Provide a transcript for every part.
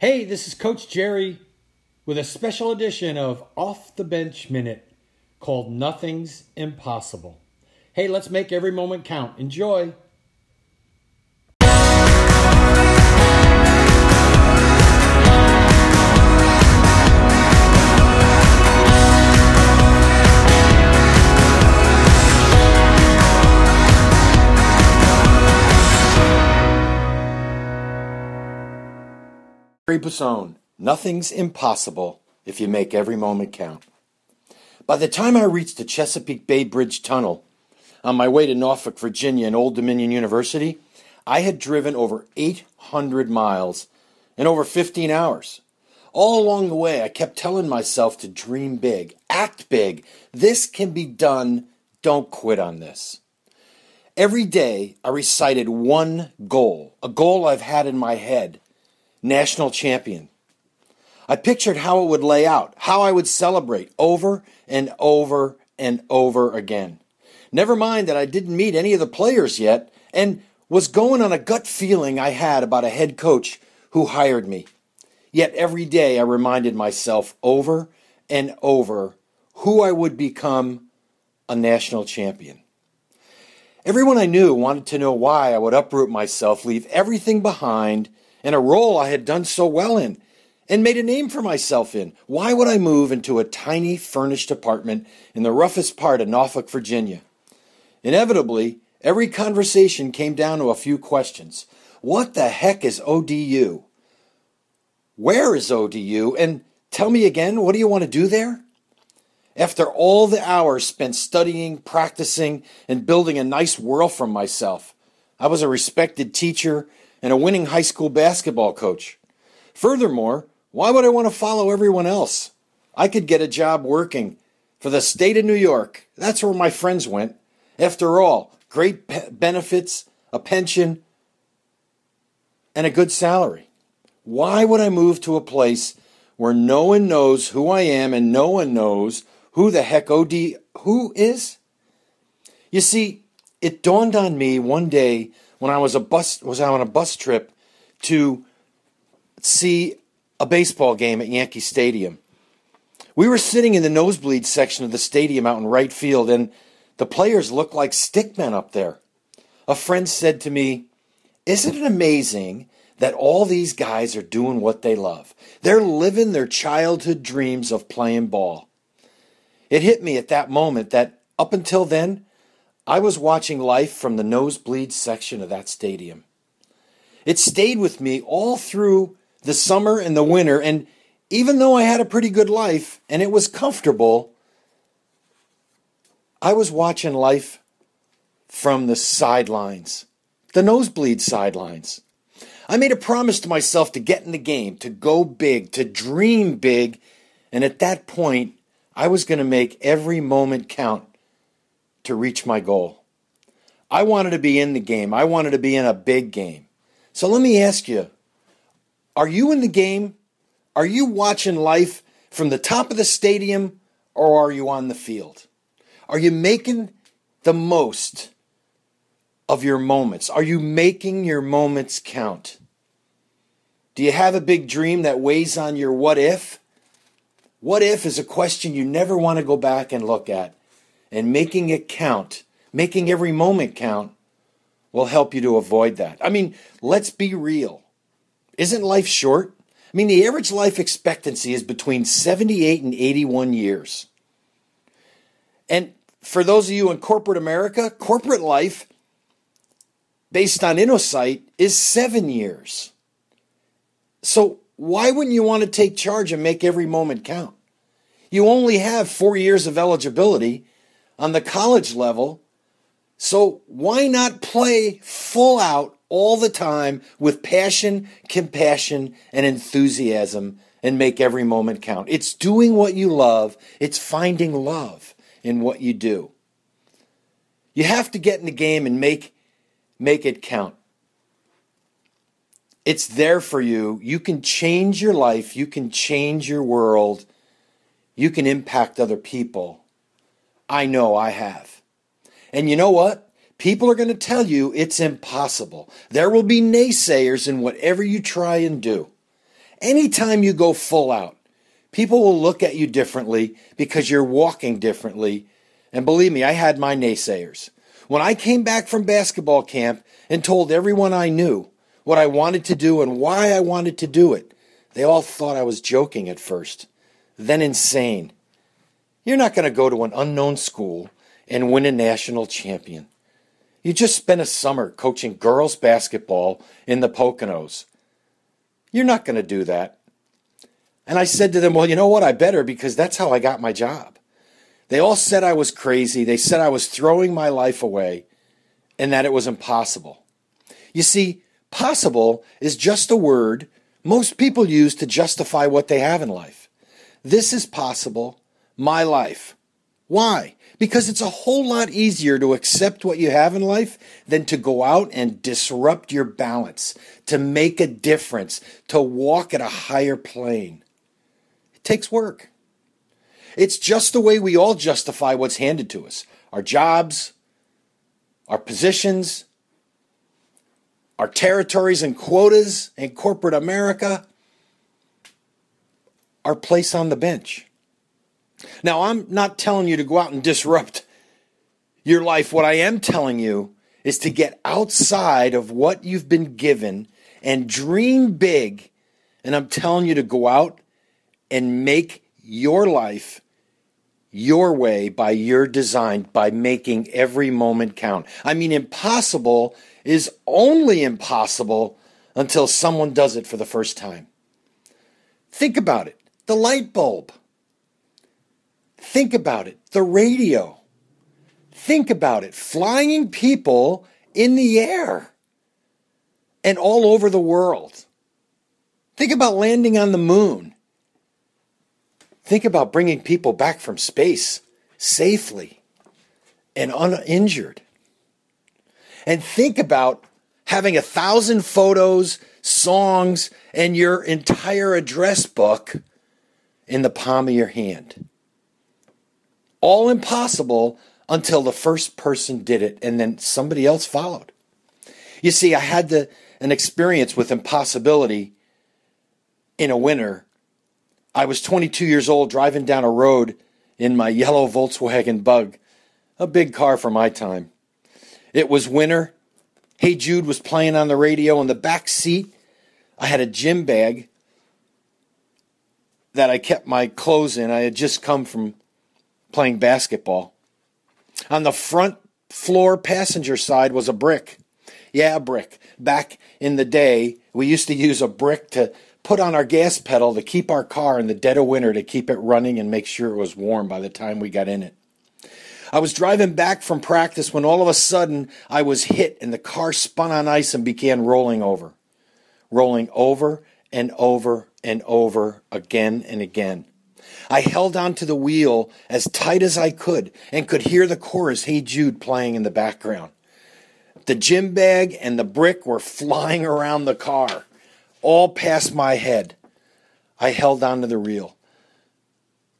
Hey, this is Coach Jerry with a special edition of Off the Bench Minute called Nothing's Impossible. Hey, let's make every moment count. Enjoy. Nothing's impossible if you make every moment count. By the time I reached the Chesapeake Bay Bridge Tunnel on my way to Norfolk, Virginia and Old Dominion University, I had driven over 800 miles in over 15 hours. All along the way, I kept telling myself to dream big, act big. This can be done. Don't quit on this. Every day, I recited one goal, a goal I've had in my head national champion. I pictured how it would lay out, how I would celebrate over and over and over again. Never mind that I didn't meet any of the players yet and was going on a gut feeling I had about a head coach who hired me. Yet every day I reminded myself over and over who I would become a national champion. Everyone I knew wanted to know why I would uproot myself, leave everything behind, and a role I had done so well in and made a name for myself in. Why would I move into a tiny furnished apartment in the roughest part of Norfolk, Virginia? Inevitably, every conversation came down to a few questions. What the heck is ODU? Where is ODU? And tell me again, what do you want to do there? After all the hours spent studying, practicing, and building a nice world for myself, I was a respected teacher and a winning high school basketball coach. Furthermore, why would I want to follow everyone else? I could get a job working for the state of New York. That's where my friends went. After all, great pe- benefits, a pension, and a good salary. Why would I move to a place where no one knows who I am and no one knows who the heck OD who is? You see, it dawned on me one day when I was a bus was on a bus trip to see a baseball game at Yankee Stadium. We were sitting in the nosebleed section of the stadium out in right field, and the players looked like stickmen up there. A friend said to me, Isn't it amazing that all these guys are doing what they love? They're living their childhood dreams of playing ball. It hit me at that moment that up until then, I was watching life from the nosebleed section of that stadium. It stayed with me all through the summer and the winter, and even though I had a pretty good life and it was comfortable, I was watching life from the sidelines, the nosebleed sidelines. I made a promise to myself to get in the game, to go big, to dream big, and at that point, I was going to make every moment count to reach my goal. I wanted to be in the game. I wanted to be in a big game. So let me ask you are you in the game? Are you watching life from the top of the stadium or are you on the field? Are you making the most of your moments? Are you making your moments count? Do you have a big dream that weighs on your what if? What if is a question you never want to go back and look at and making it count, making every moment count, will help you to avoid that. I mean, let's be real. Isn't life short? I mean, the average life expectancy is between 78 and 81 years. And for those of you in corporate America, corporate life, based on InnoSight, is seven years. So why wouldn't you want to take charge and make every moment count? You only have four years of eligibility on the college level. So why not play full out all the time with passion, compassion, and enthusiasm and make every moment count? It's doing what you love, it's finding love in what you do. You have to get in the game and make make it count. It's there for you. You can change your life, you can change your world, you can impact other people. I know I have. And you know what? People are going to tell you it's impossible. There will be naysayers in whatever you try and do. anytime you go full out, people will look at you differently because you're walking differently. And believe me, I had my naysayers. When I came back from basketball camp and told everyone I knew what I wanted to do and why I wanted to do it, they all thought I was joking at first, then insane. You're not going to go to an unknown school and win a national champion. You just spent a summer coaching girls basketball in the Poconos. You're not going to do that. And I said to them, Well, you know what? I better because that's how I got my job. They all said I was crazy. They said I was throwing my life away and that it was impossible. You see, possible is just a word most people use to justify what they have in life. This is possible, my life. Why? Because it's a whole lot easier to accept what you have in life than to go out and disrupt your balance, to make a difference, to walk at a higher plane. It takes work. It's just the way we all justify what's handed to us our jobs, our positions, our territories and quotas in corporate America, our place on the bench. Now, I'm not telling you to go out and disrupt your life. What I am telling you is to get outside of what you've been given and dream big. And I'm telling you to go out and make your life your way by your design by making every moment count. I mean, impossible is only impossible until someone does it for the first time. Think about it the light bulb. Think about it the radio. Think about it flying people in the air and all over the world. Think about landing on the moon. Think about bringing people back from space safely and uninjured. And think about having a thousand photos, songs, and your entire address book in the palm of your hand. All impossible until the first person did it and then somebody else followed. You see, I had the, an experience with impossibility in a winter. I was 22 years old driving down a road in my yellow Volkswagen Bug, a big car for my time. It was winter. Hey Jude was playing on the radio in the back seat. I had a gym bag that I kept my clothes in. I had just come from playing basketball. On the front floor passenger side was a brick. Yeah, a brick. Back in the day, we used to use a brick to put on our gas pedal to keep our car in the dead of winter to keep it running and make sure it was warm by the time we got in it. I was driving back from practice when all of a sudden I was hit and the car spun on ice and began rolling over. Rolling over and over and over again and again. I held on to the wheel as tight as I could and could hear the chorus Hey Jude playing in the background. The gym bag and the brick were flying around the car, all past my head. I held on to the wheel.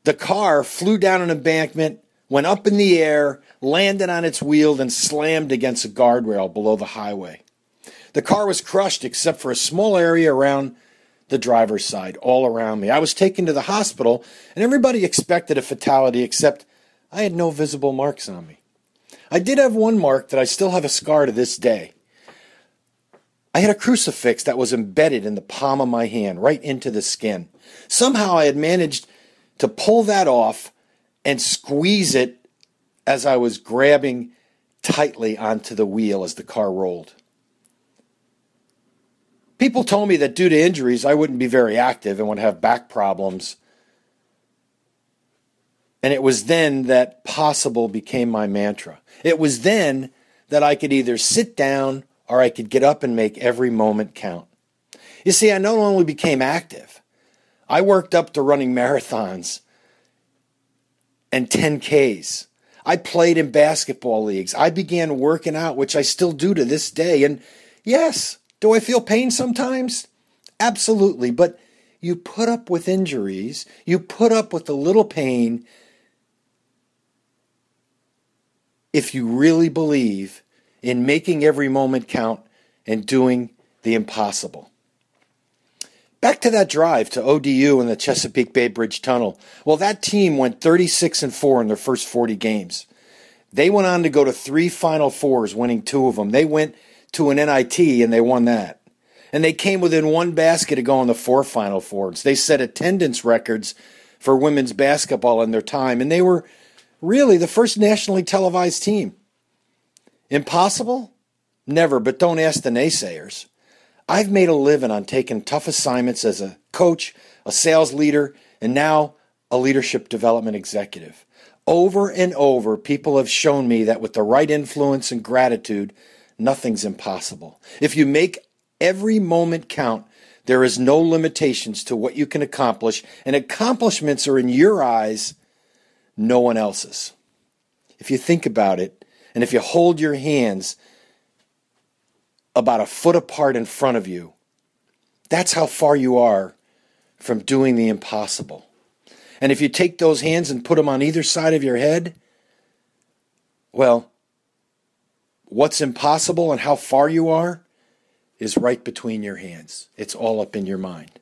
The car flew down an embankment, went up in the air, landed on its wheel, and slammed against a guardrail below the highway. The car was crushed except for a small area around the driver's side, all around me. I was taken to the hospital, and everybody expected a fatality, except I had no visible marks on me. I did have one mark that I still have a scar to this day. I had a crucifix that was embedded in the palm of my hand, right into the skin. Somehow I had managed to pull that off and squeeze it as I was grabbing tightly onto the wheel as the car rolled. People told me that due to injuries, I wouldn't be very active and would have back problems. And it was then that possible became my mantra. It was then that I could either sit down or I could get up and make every moment count. You see, I not only became active, I worked up to running marathons and 10Ks. I played in basketball leagues. I began working out, which I still do to this day. And yes, do I feel pain sometimes? Absolutely. But you put up with injuries, you put up with a little pain if you really believe in making every moment count and doing the impossible. Back to that drive to ODU and the Chesapeake Bay Bridge Tunnel. Well, that team went 36 and 4 in their first 40 games. They went on to go to three Final Fours, winning two of them. They went to an NIT and they won that. And they came within one basket of going to four Final Fours. They set attendance records for women's basketball in their time, and they were really the first nationally televised team. Impossible? Never, but don't ask the naysayers. I've made a living on taking tough assignments as a coach, a sales leader, and now a leadership development executive. Over and over, people have shown me that with the right influence and gratitude, nothing's impossible. If you make every moment count, there is no limitations to what you can accomplish, and accomplishments are in your eyes no one else's. If you think about it, and if you hold your hands about a foot apart in front of you. That's how far you are from doing the impossible. And if you take those hands and put them on either side of your head, well, what's impossible and how far you are is right between your hands. It's all up in your mind.